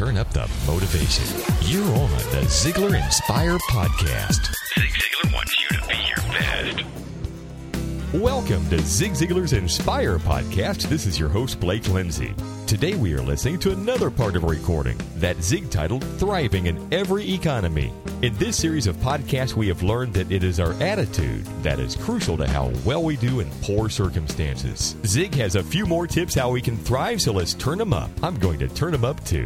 turn up the motivation. You're on the Ziglar Inspire Podcast. Zig Ziglar wants you to be your best. Welcome to Zig Ziglar's Inspire Podcast. This is your host, Blake Lindsay. Today we are listening to another part of a recording that Zig titled Thriving in Every Economy. In this series of podcasts, we have learned that it is our attitude that is crucial to how well we do in poor circumstances. Zig has a few more tips how we can thrive, so let's turn them up. I'm going to turn them up too.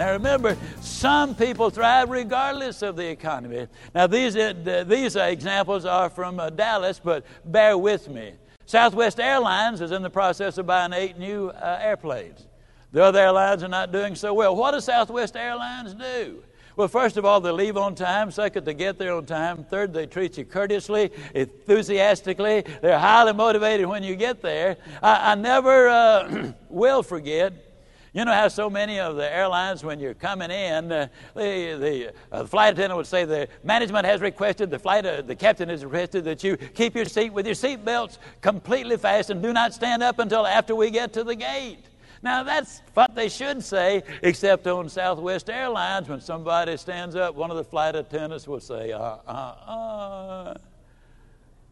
Now remember, some people thrive regardless of the economy. Now these, uh, these uh, examples are from uh, Dallas, but bear with me. Southwest Airlines is in the process of buying eight new uh, airplanes. The other airlines are not doing so well. What does Southwest Airlines do? Well, first of all, they leave on time. Second, they get there on time. Third, they treat you courteously, enthusiastically. They're highly motivated when you get there. I, I never uh, will forget you know how so many of the airlines, when you're coming in, uh, the, the, uh, the, flight attendant would say the management has requested, the flight, uh, the captain has requested that you keep your seat with your seat belts completely fastened. Do not stand up until after we get to the gate. Now that's what they should say, except on Southwest Airlines, when somebody stands up, one of the flight attendants will say, "Uh, uh, uh."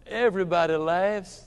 Everybody laughs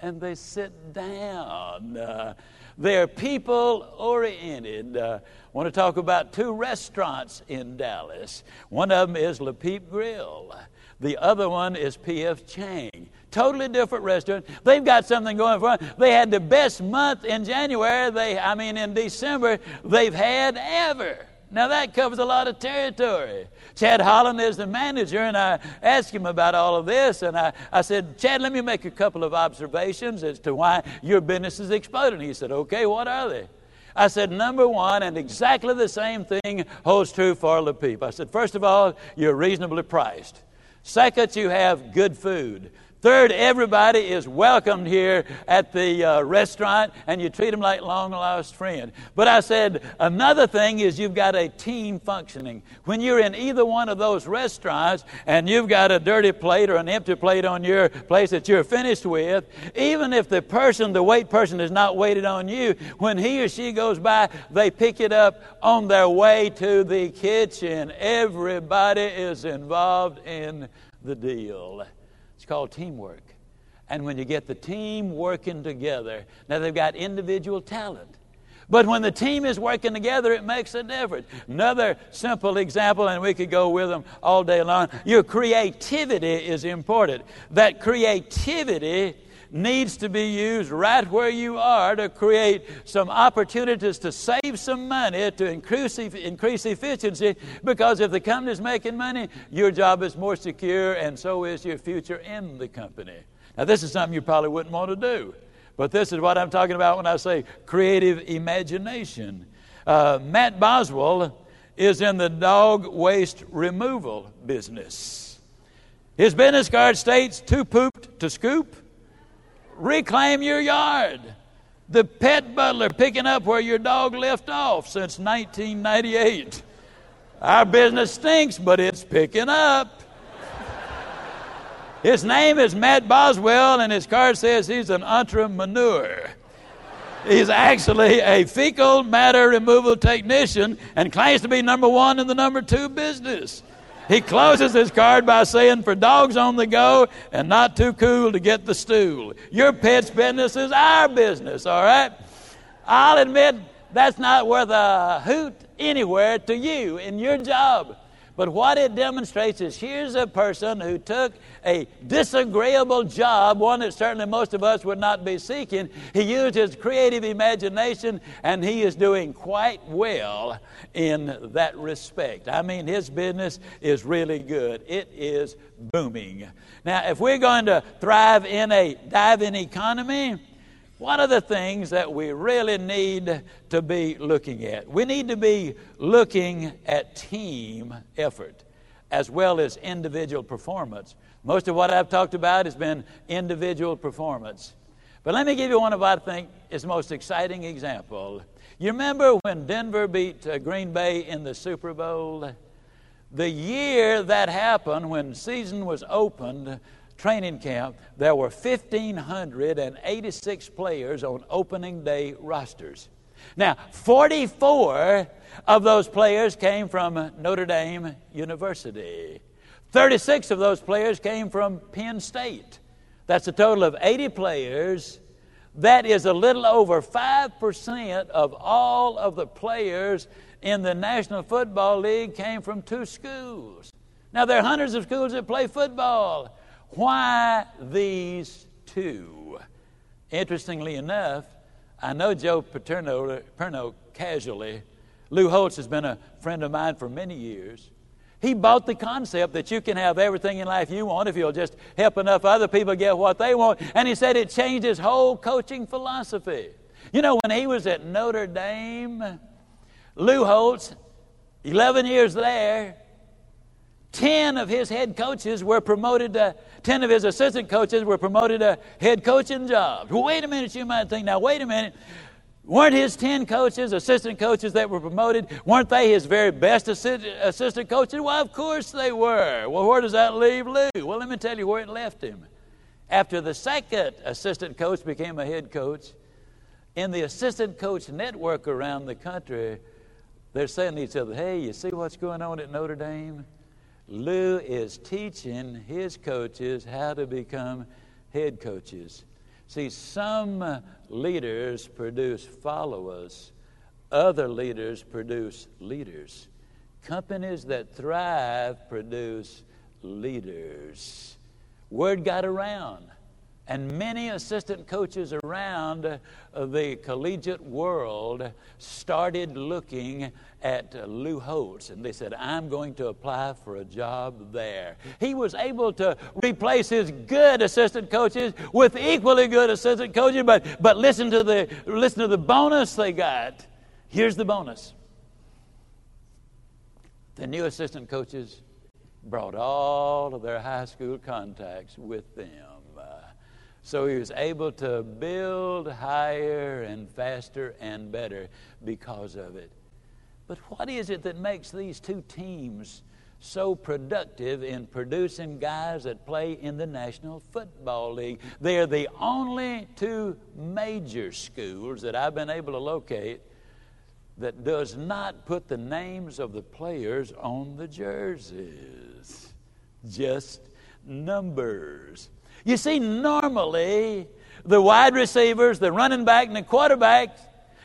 and they sit down. Uh, they're people oriented. Uh, want to talk about two restaurants in Dallas. One of them is Le Peep Grill. The other one is P.F. Chang. Totally different restaurant. They've got something going for them. They had the best month in January, they I mean in December, they've had ever. Now that covers a lot of territory. Chad Holland is the manager, and I asked him about all of this, and I, I said, Chad, let me make a couple of observations as to why your business is exploding. He said, Okay, what are they? I said, number one, and exactly the same thing holds true for Le Peep. I said, first of all, you're reasonably priced. Second, you have good food. Third, everybody is welcomed here at the uh, restaurant and you treat them like long lost friends. But I said, another thing is you've got a team functioning. When you're in either one of those restaurants and you've got a dirty plate or an empty plate on your place that you're finished with, even if the person, the wait person, is not waited on you, when he or she goes by, they pick it up on their way to the kitchen. Everybody is involved in the deal. It's called teamwork. And when you get the team working together, now they've got individual talent. But when the team is working together, it makes a difference. Another simple example, and we could go with them all day long. Your creativity is important. That creativity needs to be used right where you are to create some opportunities to save some money, to increase, increase efficiency, because if the company is making money, your job is more secure, and so is your future in the company. Now, this is something you probably wouldn't want to do, but this is what I'm talking about when I say creative imagination. Uh, Matt Boswell is in the dog waste removal business. His business card states too pooped to scoop, reclaim your yard. The pet butler picking up where your dog left off since 1998. Our business stinks, but it's picking up. His name is Matt Boswell, and his card says he's an entrepreneur. He's actually a fecal matter removal technician and claims to be number one in the number two business. He closes his card by saying, For dogs on the go and not too cool to get the stool. Your pet's business is our business, all right? I'll admit that's not worth a hoot anywhere to you in your job. But what it demonstrates is here's a person who took a disagreeable job, one that certainly most of us would not be seeking. He used his creative imagination, and he is doing quite well in that respect. I mean, his business is really good, it is booming. Now, if we're going to thrive in a diving economy, what are the things that we really need to be looking at? We need to be looking at team effort as well as individual performance. Most of what I've talked about has been individual performance. But let me give you one of I think is the most exciting example. You remember when Denver beat uh, Green Bay in the Super Bowl? The year that happened, when season was opened, training camp, there were 1,586 players on opening day rosters. Now, 44 of those players came from Notre Dame University. 36 of those players came from Penn State. That's a total of 80 players. That is a little over 5% of all of the players in the National Football League came from two schools. Now, there are hundreds of schools that play football. Why these two? Interestingly enough, I know Joe Paterno, Paterno casually. Lou Holtz has been a friend of mine for many years. He bought the concept that you can have everything in life you want if you'll just help enough other people get what they want. And he said it changed his whole coaching philosophy. You know, when he was at Notre Dame, Lou Holtz, 11 years there, 10 of his head coaches were promoted to, 10 of his assistant coaches were promoted to head coaching jobs. Well, wait a minute, you might think, now, wait a minute. Weren't his 10 coaches, assistant coaches that were promoted, weren't they his very best assistant coaches? Well, of course they were. Well, where does that leave Lou? Well, let me tell you where it left him. After the second assistant coach became a head coach, in the assistant coach network around the country, they're saying to each other, hey, you see what's going on at Notre Dame? Lou is teaching his coaches how to become head coaches. See, some leaders produce followers, other leaders produce leaders. Companies that thrive produce leaders. Word got around. And many assistant coaches around the collegiate world started looking at Lou Holtz and they said, I'm going to apply for a job there. He was able to replace his good assistant coaches with equally good assistant coaches, but, but listen, to the, listen to the bonus they got. Here's the bonus the new assistant coaches brought all of their high school contacts with them. So he was able to build higher and faster and better because of it. But what is it that makes these two teams so productive in producing guys that play in the National Football League? They are the only two major schools that I've been able to locate that does not put the names of the players on the jerseys. Just numbers. You see, normally the wide receivers, the running back, and the quarterbacks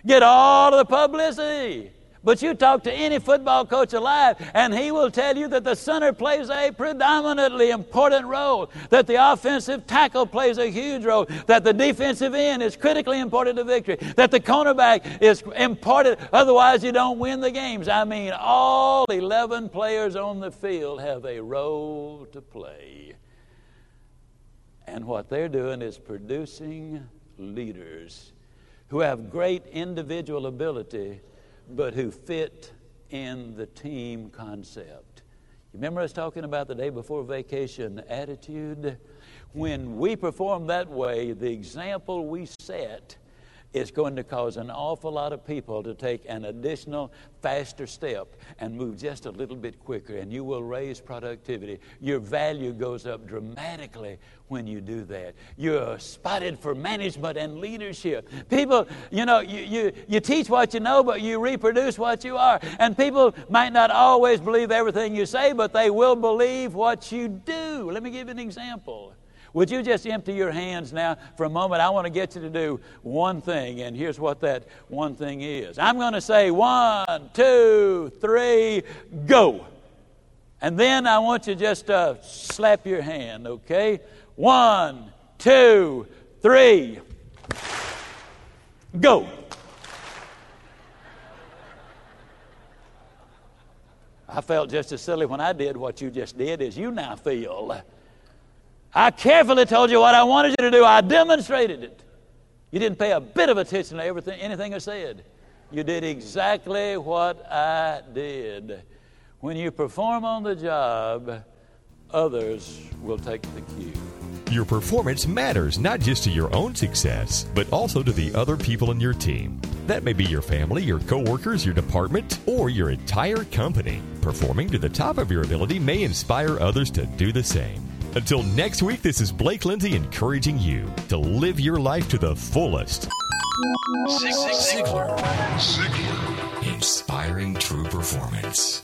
get all of the publicity. But you talk to any football coach alive, and he will tell you that the center plays a predominantly important role, that the offensive tackle plays a huge role, that the defensive end is critically important to victory, that the cornerback is important, otherwise, you don't win the games. I mean, all 11 players on the field have a role to play. And what they're doing is producing leaders who have great individual ability, but who fit in the team concept. You remember us talking about the day before vacation attitude? When we perform that way, the example we set it's going to cause an awful lot of people to take an additional faster step and move just a little bit quicker, and you will raise productivity. Your value goes up dramatically when you do that. You're spotted for management and leadership. People, you know, you, you, you teach what you know, but you reproduce what you are. And people might not always believe everything you say, but they will believe what you do. Let me give you an example. Would you just empty your hands now for a moment? I want to get you to do one thing, and here's what that one thing is. I'm going to say one, two, three, go. And then I want you just to slap your hand, okay? One, two, three, go. I felt just as silly when I did what you just did as you now feel. I carefully told you what I wanted you to do. I demonstrated it. You didn't pay a bit of attention to everything, anything I said. You did exactly what I did. When you perform on the job, others will take the cue. Your performance matters not just to your own success, but also to the other people in your team. That may be your family, your coworkers, your department, or your entire company. Performing to the top of your ability may inspire others to do the same. Until next week, this is Blake Lindsay encouraging you to live your life to the fullest. Ziglar. Ziglar. Inspiring true performance.